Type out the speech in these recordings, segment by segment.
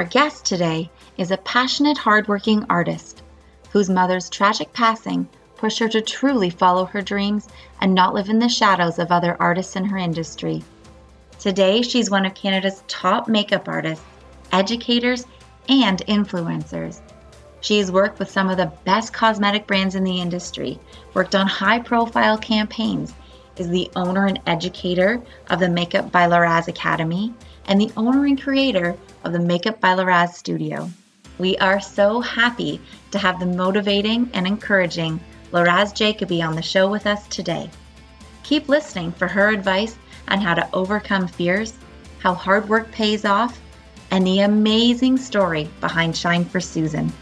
Our guest today is a passionate, hardworking artist whose mother's tragic passing pushed her to truly follow her dreams and not live in the shadows of other artists in her industry. Today, she's one of Canada's top makeup artists, educators, and influencers. She's worked with some of the best cosmetic brands in the industry, worked on high profile campaigns, is the owner and educator of the Makeup by Laraz Academy, and the owner and creator of the Makeup by Laraz Studio. We are so happy to have the motivating and encouraging Laraz Jacoby on the show with us today. Keep listening for her advice on how to overcome fears, how hard work pays off, and the amazing story behind Shine for Susan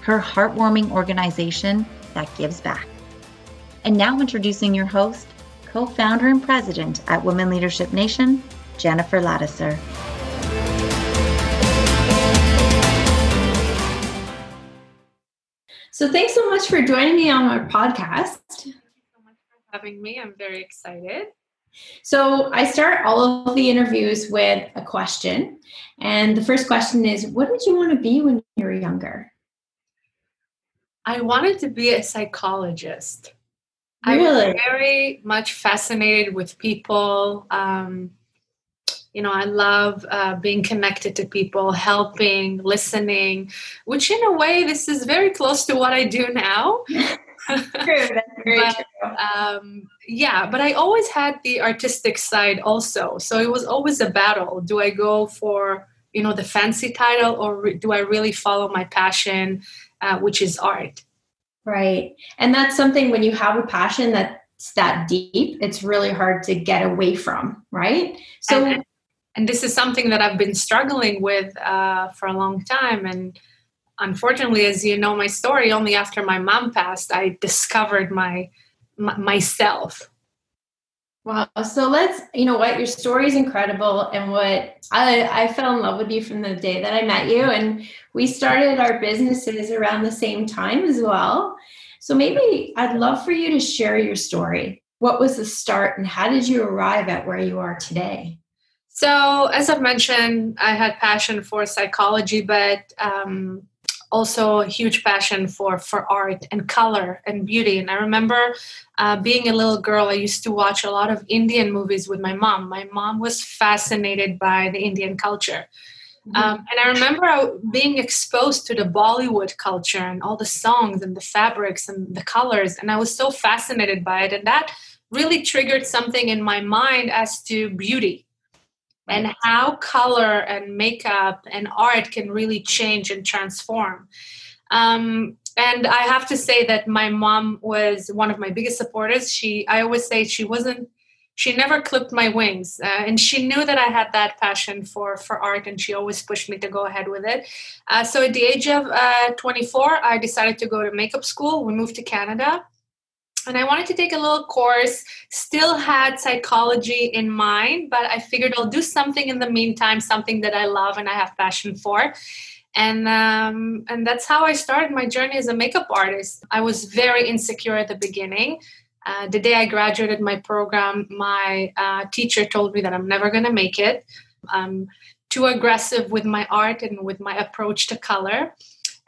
her heartwarming organization that gives back. And now introducing your host, co founder and president at Women Leadership Nation, Jennifer Ladouceur. So, thanks so much for joining me on our podcast. Thank you so much for having me. I'm very excited. So, I start all of the interviews with a question. And the first question is What did you want to be when you were younger? I wanted to be a psychologist. Really? I was very much fascinated with people. Um, you know, I love uh, being connected to people, helping, listening, which in a way, this is very close to what I do now. true, that's very but, true. Um, yeah, but I always had the artistic side also. So it was always a battle. Do I go for, you know, the fancy title or re- do I really follow my passion uh, which is art. Right. And that's something when you have a passion that's that deep, it's really hard to get away from, right? So, and, and this is something that I've been struggling with uh, for a long time. And unfortunately, as you know, my story, only after my mom passed, I discovered my, my myself Wow. So let's, you know what, your story is incredible. And what I, I fell in love with you from the day that I met you. And we started our businesses around the same time as well. So maybe I'd love for you to share your story. What was the start and how did you arrive at where you are today? So, as I've mentioned, I had passion for psychology, but um, also a huge passion for for art and color and beauty. And i remember uh, being a little girl i used to watch a lot of indian movies with my mom. My mom was fascinated by the indian culture. Mm-hmm. um, and i remember being exposed to the bollywood culture and all the songs and the fabrics and the colors and i was so fascinated by it. And that really triggered something in my mind as to beauty and how color and makeup and art can really change and transform. Um, and I have to say that my mom was one of my biggest supporters. She, I always say, she wasn't, she never clipped my wings, uh, and she knew that I had that passion for for art, and she always pushed me to go ahead with it. Uh, so at the age of uh, 24, I decided to go to makeup school. We moved to Canada and I wanted to take a little course. Still had psychology in mind, but I figured I'll do something in the meantime, something that I love and I have passion for. And um, and that's how I started my journey as a makeup artist. I was very insecure at the beginning. Uh, the day I graduated my program, my uh, teacher told me that I'm never going to make it. I'm too aggressive with my art and with my approach to color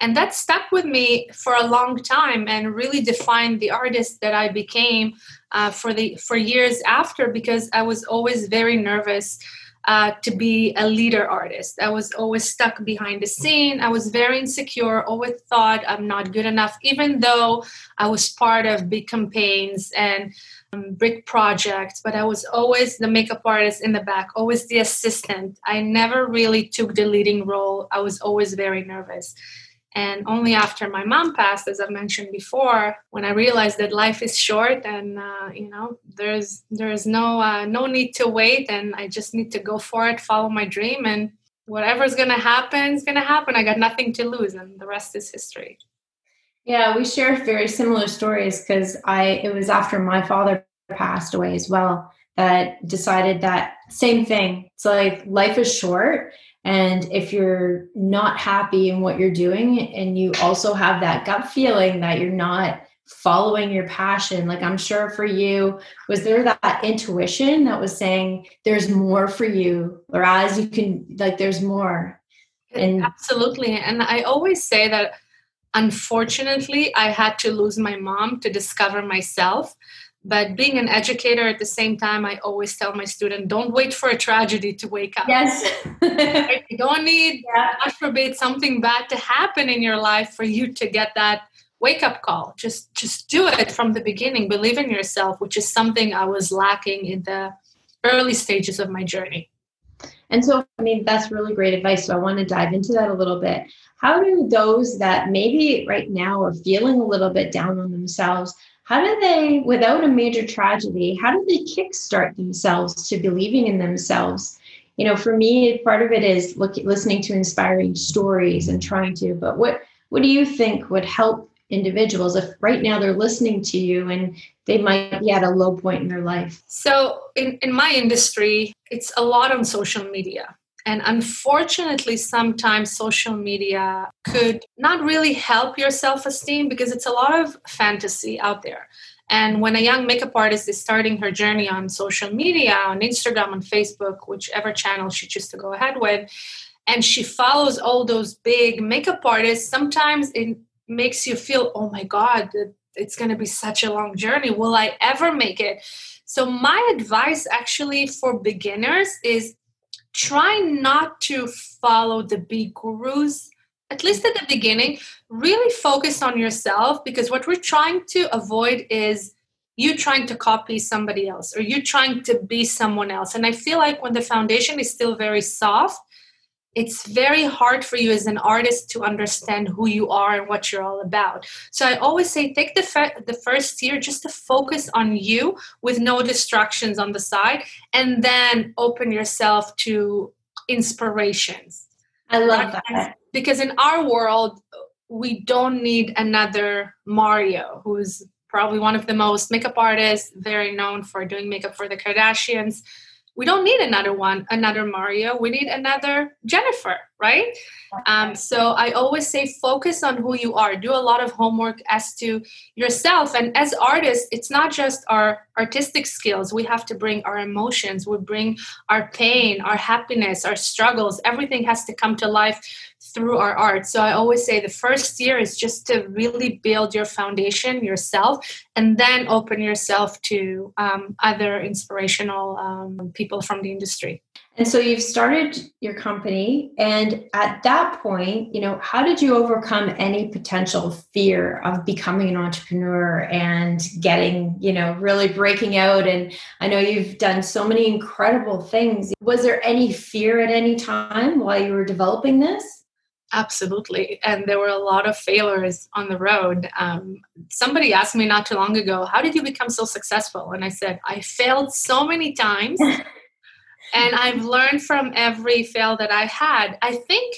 and that stuck with me for a long time and really defined the artist that i became uh, for the for years after because i was always very nervous uh, to be a leader artist. I was always stuck behind the scene. I was very insecure always thought i'm not good enough even though i was part of big campaigns and um, big projects. But i was always the makeup artist in the back always the assistant. I never really took the leading role. I was always very nervous and only after my mom passed as i've mentioned before when i realized that life is short and uh, you know there's there's no uh, no need to wait and i just need to go for it follow my dream and whatever's gonna happen is gonna happen. I got nothing to lose and the rest is history. Yeah we share very similar stories because i it was after my father passed away as well that decided that same thing. It's like life is short and if you're not happy in what you're doing, and you also have that gut feeling that you're not following your passion, like I'm sure for you, was there that intuition that was saying there's more for you, or as you can, like there's more? And absolutely. And I always say that unfortunately, I had to lose my mom to discover myself. But being an educator at the same time, I always tell my student, don't wait for a tragedy to wake up. Yes. you don't need, yeah. God forbid, something bad to happen in your life for you to get that wake up call. Just just do it from the beginning. Believe in yourself, which is something I was lacking in the early stages of my journey. And so, I mean, that's really great advice. So, I want to dive into that a little bit. How do those that maybe right now are feeling a little bit down on themselves, how do they, without a major tragedy, how do they kickstart themselves to believing in themselves? You know, for me, part of it is look, listening to inspiring stories and trying to. But what what do you think would help individuals if right now they're listening to you and they might be at a low point in their life? So, in, in my industry, it's a lot on social media. And unfortunately, sometimes social media could not really help your self esteem because it's a lot of fantasy out there. And when a young makeup artist is starting her journey on social media, on Instagram, on Facebook, whichever channel she chooses to go ahead with, and she follows all those big makeup artists, sometimes it makes you feel, oh my God, it's going to be such a long journey. Will I ever make it? So, my advice actually for beginners is try not to follow the big gurus, at least at the beginning. Really focus on yourself because what we're trying to avoid is you trying to copy somebody else or you trying to be someone else. And I feel like when the foundation is still very soft, it's very hard for you as an artist to understand who you are and what you're all about. So I always say take the fe- the first year just to focus on you with no distractions on the side and then open yourself to inspirations. I love that. Because in our world we don't need another Mario who's probably one of the most makeup artists, very known for doing makeup for the Kardashians we don't need another one, another Mario. We need another Jennifer, right? Um, so I always say focus on who you are. Do a lot of homework as to yourself. And as artists, it's not just our artistic skills. We have to bring our emotions. We bring our pain, our happiness, our struggles. Everything has to come to life through our art. So I always say the first year is just to really build your foundation yourself and then open yourself to um, other inspirational um, people from the industry. And so you've started your company. And at that point, you know, how did you overcome any potential fear of becoming an entrepreneur and getting, you know, really breaking out? And I know you've done so many incredible things. Was there any fear at any time while you were developing this? Absolutely. And there were a lot of failures on the road. Um, somebody asked me not too long ago, How did you become so successful? And I said, I failed so many times and I've learned from every fail that I had. I think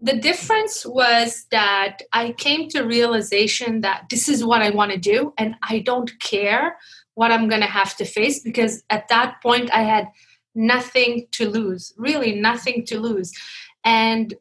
the difference was that I came to realization that this is what I want to do and I don't care what I'm going to have to face because at that point I had nothing to lose, really nothing to lose. And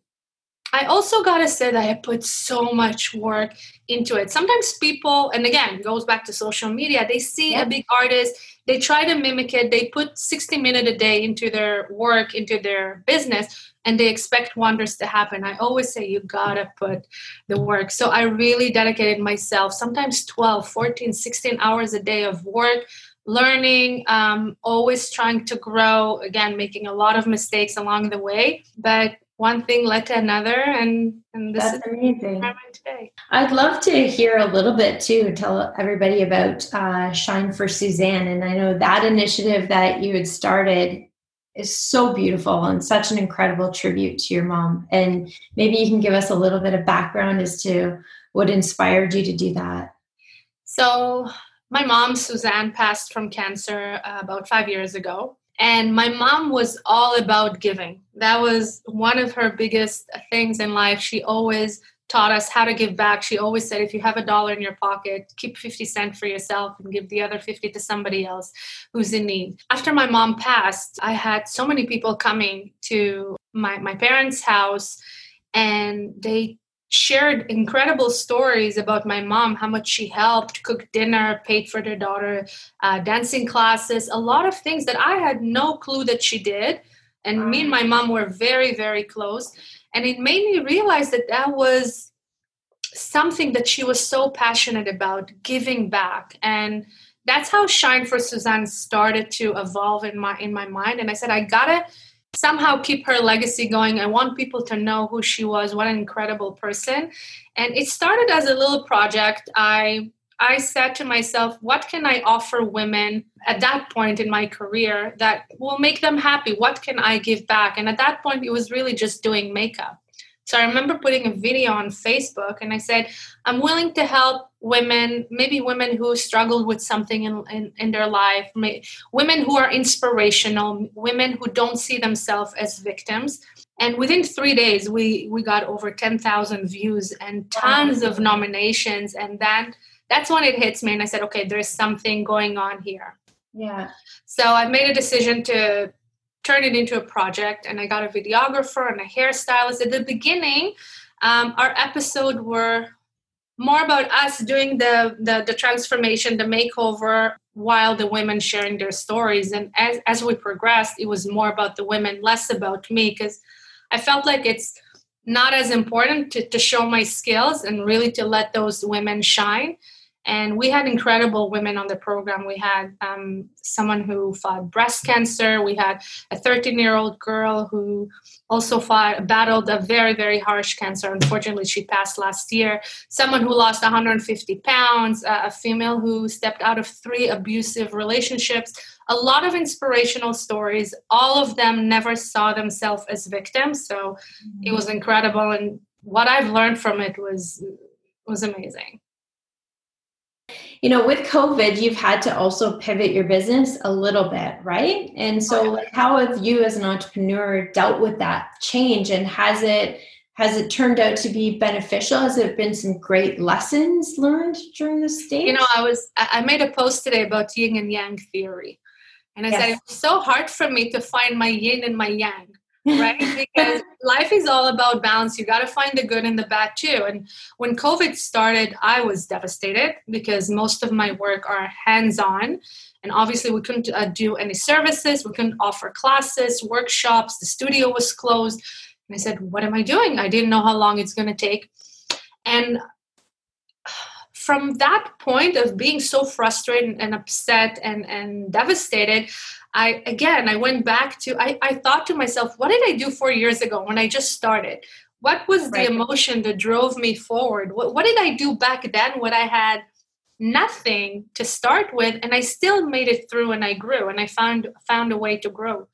I also gotta say that I put so much work into it. Sometimes people, and again, goes back to social media, they see a big artist, they try to mimic it, they put 60 minutes a day into their work, into their business, and they expect wonders to happen. I always say you gotta put the work. So I really dedicated myself, sometimes 12, 14, 16 hours a day of work learning um, always trying to grow again making a lot of mistakes along the way but one thing led to another and, and this That's is amazing. today. I'd love to hear a little bit too, tell everybody about uh, Shine for Suzanne. And I know that initiative that you had started is so beautiful and such an incredible tribute to your mom. And maybe you can give us a little bit of background as to what inspired you to do that. So, my mom, Suzanne, passed from cancer uh, about five years ago. And my mom was all about giving. That was one of her biggest things in life. She always taught us how to give back. She always said, if you have a dollar in your pocket, keep 50 cents for yourself and give the other 50 to somebody else who's in need. After my mom passed, I had so many people coming to my, my parents' house and they shared incredible stories about my mom, how much she helped cook dinner, paid for their daughter uh, dancing classes, a lot of things that I had no clue that she did. And me and my mom were very, very close. and it made me realize that that was something that she was so passionate about giving back and that's how shine for suzanne started to evolve in my in my mind and i said i gotta somehow keep her legacy going. I want people to know who she was. What an incredible person. And it started as a little project. I i said to myself what can i offer women at that point in my career that will make them happy? What can i give back? And at that point it was really just doing makeup so I remember putting a video on Facebook and I said, I'm willing to help women, maybe women who struggled with something in, in, in their life, may, women who are inspirational, women who don't see themselves as victims. And within three days, we, we got over 10,000 views and tons of nominations. And then that's when it hits me. And I said, okay, there's something going on here. Yeah. So I made a decision to turned it into a project and i got a videographer and a hairstylist. At the beginning um, our episode were more about us doing the, the, the transformation the makeover while the women sharing their stories. And as, as we progressed it was more about the women less about me because i felt like it's not as important to, to show my skills and really to let those women shine and we had incredible women on the program. We had um, someone who fought breast cancer. We had a 13 year old girl who also fought, battled a very, very harsh cancer. Unfortunately, she passed last year. Someone who lost 150 pounds, uh, a female who stepped out of three abusive relationships. A lot of inspirational stories. All of them never saw themselves as victims. So mm-hmm. it was incredible. And what I've learned from it was was amazing you know with covid you've had to also pivot your business a little bit right? And so like how have you as an entrepreneur dealt with that change? And has it has it turned out to be beneficial? Has it been some great lessons learned during this stage you know i was i made a post today about yin and yang theory. And i yes. said it was so hard for me to find my yin and my yang right? because life is all about balance. You got to find the good and the bad too. And when COVID started, I was devastated because most of my work are hands on. And obviously, we couldn't uh, do any services, we couldn't offer classes, workshops, the studio was closed. And I said, What am I doing? I didn't know how long it's going to take. And from that point of being so frustrated and upset and, and devastated, I again I went back to I, I thought to myself, what did I do four years ago when I just started? What was right. the emotion that drove me forward? What, what did I do back then when I had nothing to start with and I still made it through and I grew and I found found a way to grow.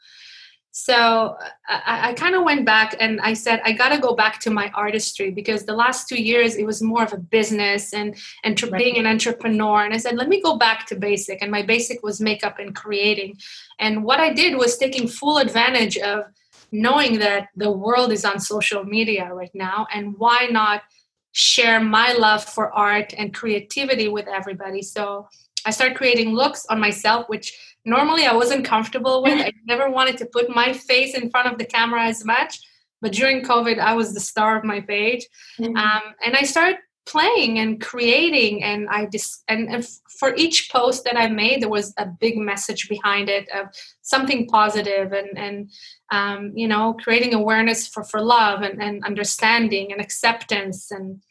So I, I kind of went back and I said, I got to go back to my artistry because the last two years it was more of a business and, and right. being an entrepreneur. And I said, let me go back to basic. And my basic was makeup and creating. And what I did was taking full advantage of knowing that the world is on social media right now. And why not share my love for art and creativity with everybody? So I started creating looks on myself, which normally I wasn't comfortable with. I never wanted to put my face in front of the camera as much. But during COVID, I was the star of my page. Mm-hmm. Um, and I started playing and creating and i just and, and, for each post that i made there was a big message behind it of something positive and and um, you know creating awareness for for love and, and understanding and acceptance and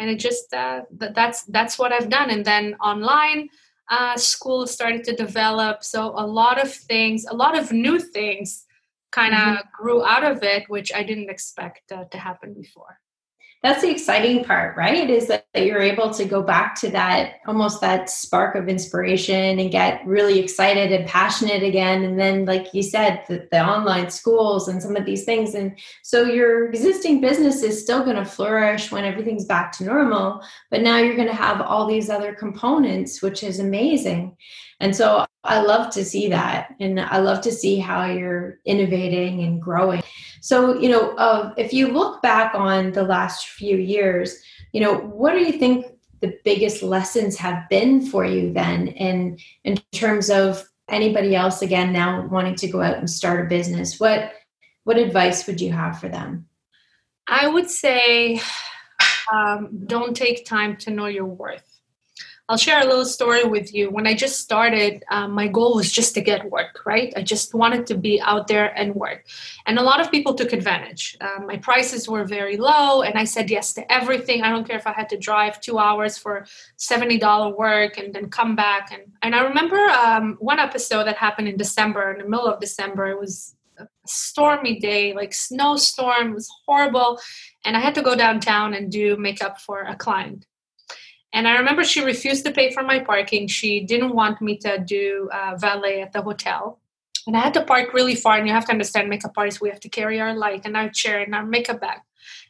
and it just uh, that's that's what i've done and then online uh, school started to develop. So a lot of things, a lot of new things kind of mm-hmm. grew out of it, which I didn't expect uh, to happen before that's the exciting part right is that, that, you're able to go back to that almost that spark of inspiration and get really excited and passionate again and then like you said the, the online schools and some of these things and so your existing business is still going to flourish when everything's back to normal but now you're going to have all these other components which is amazing and so I love to see that. And I love to see how you're innovating and growing. So, you know, uh, if you look back on the last few years, you know, what do you think the biggest lessons have been for you then in in terms of anybody else again now wanting to go out and start a business? What what advice would you have for them? I would say um, don't take time to know your worth I'll share a little story with you. When I just started, um, my goal was just to get work, right? I just wanted to be out there and work. And a lot of people took advantage. Um, my prices were very low, and I said yes to everything. I don't care if I had to drive two hours for $70 work and then come back. And, and I remember um, one episode that happened in December, in the middle of December. It was a stormy day, like snowstorm, it was horrible. And I had to go downtown and do makeup for a client and I remember she refused to pay for my parking. She didn't want me to do uh, valet at the hotel. And I had to park really far. And you have to understand, makeup artists, we have to carry our light and our chair and our makeup bag.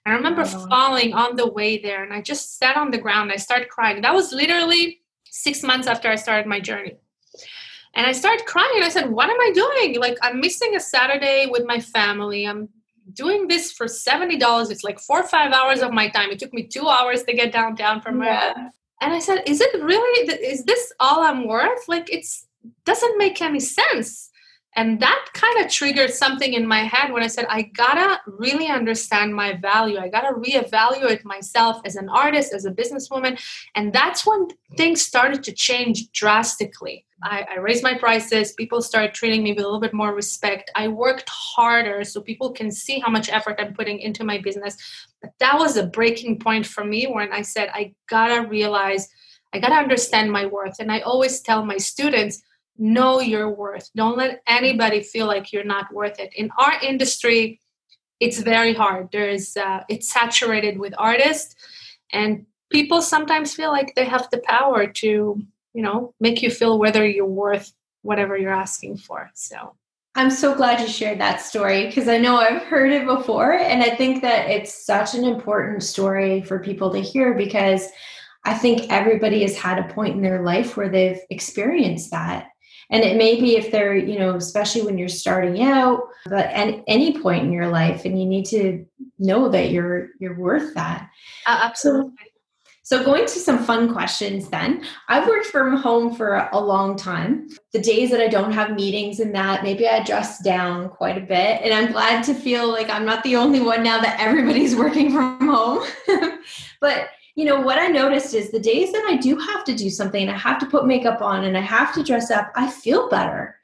And I remember oh. falling on the way there. And I just sat on the ground. I started crying. That was literally six months after I started my journey. And I started crying. I said, What am I doing? Like, I'm missing a Saturday with my family. I'm doing this for $70 it's like four or five hours of my time. It took me two hours to get downtown from yeah. Where, and i said is it really is this all i'm worth? Like it's doesn't make any sense and that kind of triggered something in my head when i said i gotta really understand my value i gotta reevaluate myself as an artist as a businesswoman and that's when things started to change drastically I, I, raised my prices. People started treating me with a little bit more respect. I worked harder so people can see how much effort I'm putting into my business. But that was a breaking point for me when I said, I gotta realize, I gotta understand my worth. And I always tell my students, know your worth. Don't let anybody feel like you're not worth it. In our industry, it's very hard. There's uh, it's saturated with artists, and people sometimes feel like they have the power to you know make you feel whether you're worth whatever you're asking for so i'm so glad you shared that story because i know i've heard it before and i think that it's such an important story for people to hear because i think everybody has had a point in their life where they've experienced that and it may be if they're you know especially when you're starting out but at any point in your life and you need to know that you're you're worth that uh, absolutely so, going to some fun questions then. I've worked from home for a long time. The days that I don't have meetings and that, maybe I dress down quite a bit. And I'm glad to feel like I'm not the only one now that everybody's working from home. but you know what I noticed is the days that I do have to do something, I have to put makeup on and I have to dress up, I feel better.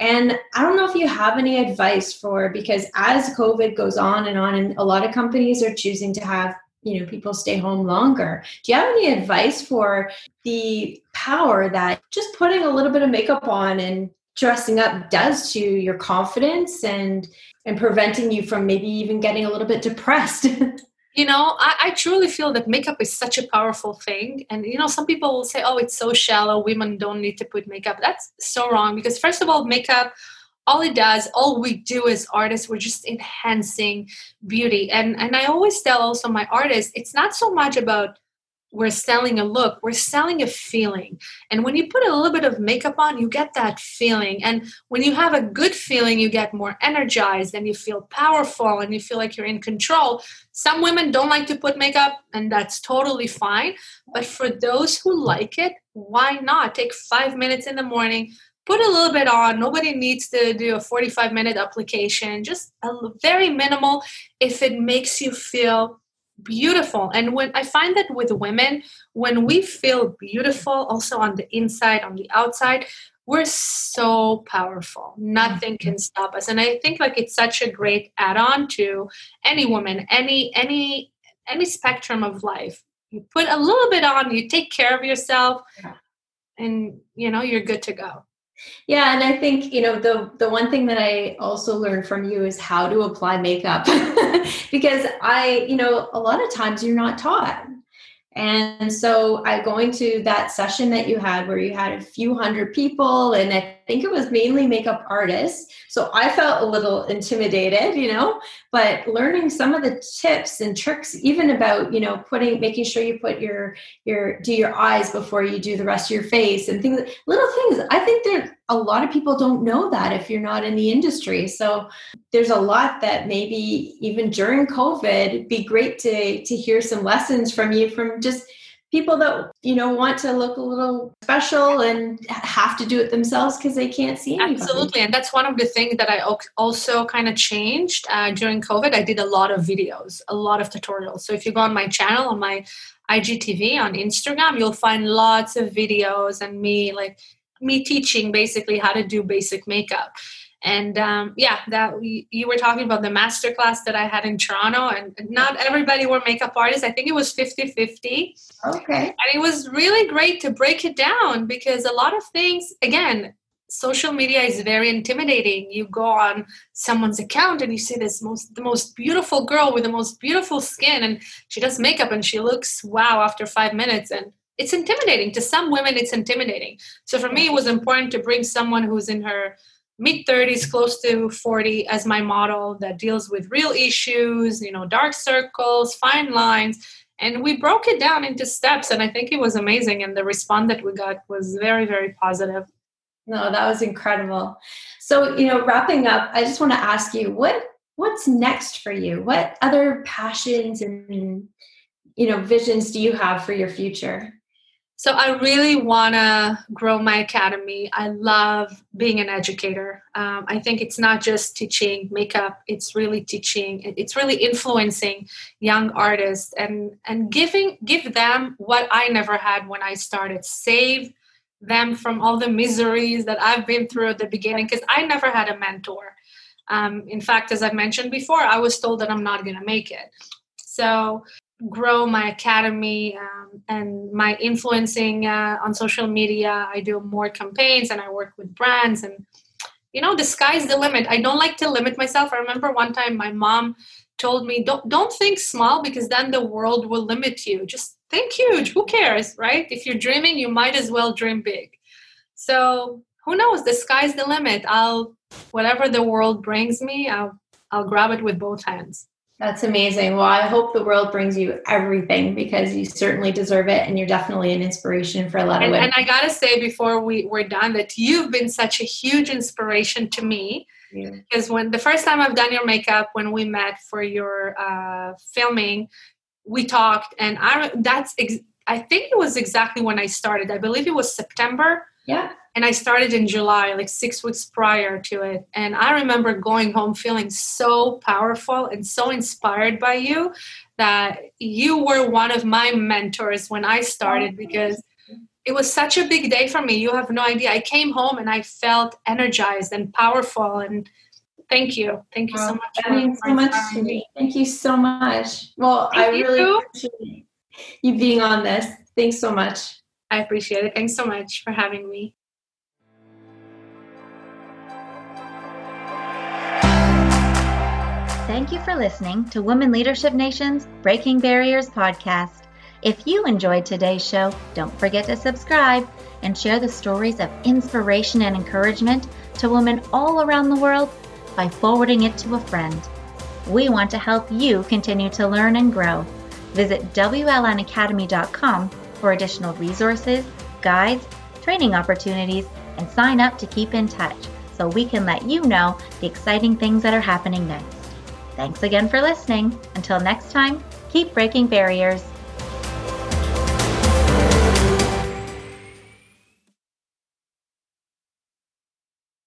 And I don't know if you have any advice for because as COVID goes on and on, and a lot of companies are choosing to have you know people stay home longer do you have any advice for the power that just putting a little bit of makeup on and dressing up does to your confidence and and preventing you from maybe even getting a little bit depressed you know I, I, truly feel that makeup is such a powerful thing. And you know some people will say oh it's so shallow women don't need to put makeup. That's so wrong because first of all makeup all it does all we do as artists we're just enhancing beauty. And and i always tell also my artists it's not so much about we're selling a look we're selling a feeling. And when you put a little bit of makeup on you get that feeling. And when you have a good feeling you get more energized and you feel powerful and you feel like you're in control. Some women don't like to put makeup and that's totally fine. But for those who like it why not? Take five minutes in the morning put a little bit on. Nobody needs to do a 45 minute application, just a very minimal. If it makes you feel beautiful. And when I find that with women, when we feel beautiful, also on the inside, on the outside, we're so powerful. Nothing can mm-hmm. stop us. And I think like it's such a great add-on to any woman, any any any spectrum of life. You put a little bit on, you take care of yourself, and you know you're good to go. Yeah, and I think you know the the one thing that I also learned from you is how to apply makeup. Because I you know a lot of times you're not taught. And so I going to that session that you had where you had a few hundred people, and I think it was mainly makeup artists. So I felt a little intimidated, you know, but learning some of the tips and tricks, even about, you know, putting, making sure you put your, your, do your eyes before you do the rest of your face and things, little things. I think that a lot of people don't know that if you're not in the industry. So there's a lot that maybe even during COVID, be great to, to hear some lessons from you from just people that you know want to look a little special and have to do it themselves because they can't see anybody. absolutely and that's one of the things that i also kind of changed uh, during covid. I did a lot of videos a lot of tutorials. So if you go on my channel on my IGTV on Instagram, you'll find lots of videos and me like me teaching basically how to do basic makeup and um, yeah that we, you were talking about the master class that i had in toronto and not everybody were makeup artists. I think it was 50 50 okay. And it was really great to break it down because a lot of things again social media is very intimidating. You go on someone's account and you see this most the most beautiful girl with the most beautiful skin and she does makeup and she looks wow after five minutes and it's intimidating. To some women it's intimidating. So for me it was important to bring someone who's in her mid 30s close to 40 as my model that deals with real issues you know dark circles fine lines. And we broke it down into steps and i think it was amazing and the response that we got was very very positive. No that was incredible. So you know wrapping up i just want to ask you what what's next for you? What other passions and you know visions do you have for your future so I really want to grow my academy. I love being an educator. Um, I think it's not just teaching makeup; it's really teaching. It's really influencing young artists and and giving give them what I never had when I started. Save them from all the miseries that I've been through at the beginning because I never had a mentor. Um, in fact, as I've mentioned before, I was told that I'm not going to make it. So grow my academy um, and my influencing uh, on social media. I do more campaigns and I work with brands and you know the sky's the limit. I don't like to limit myself. I remember one time my mom told me don't don't think small because then the world will limit you. Just think huge. Who cares, right? If you're dreaming, you might as well dream big. So, who knows? The sky's the limit. I'll whatever the world brings me, I'll I'll grab it with both hands. That's amazing. Well, I hope the world brings you everything because you certainly deserve it and you're definitely an inspiration for a lot and, of women. And I got to say before we, we're done that you've been such a huge inspiration to me. Because when the first time I've done your makeup, when we met for your uh, filming, we talked, and I that's ex- I think it was exactly when I started. I believe it was September. Yeah. And I started in July, like six weeks prior to it. And I remember going home feeling so powerful and so inspired by you that you were one of my mentors when I started oh, because it was such a big day for me. You have no idea. I came home and I felt energized and powerful. And thank you. Thank you so oh, much that means so much to me. Thank you so much. Well thank i really you. appreciate you being on this. Thanks so much i appreciate it thanks so much for having me Thank you for listening to Women Leadership Nation's Breaking Barriers podcast. If you enjoyed today's show, don't forget to subscribe and share the stories of inspiration and encouragement to women all around the world by forwarding it to a friend. We want to help you continue to learn and grow. Visit WLNacademy.com for additional resources, guides, training opportunities, and sign up to keep in touch so we can let you know the exciting things that are happening next. Thanks again for listening. Until next time, keep breaking barriers.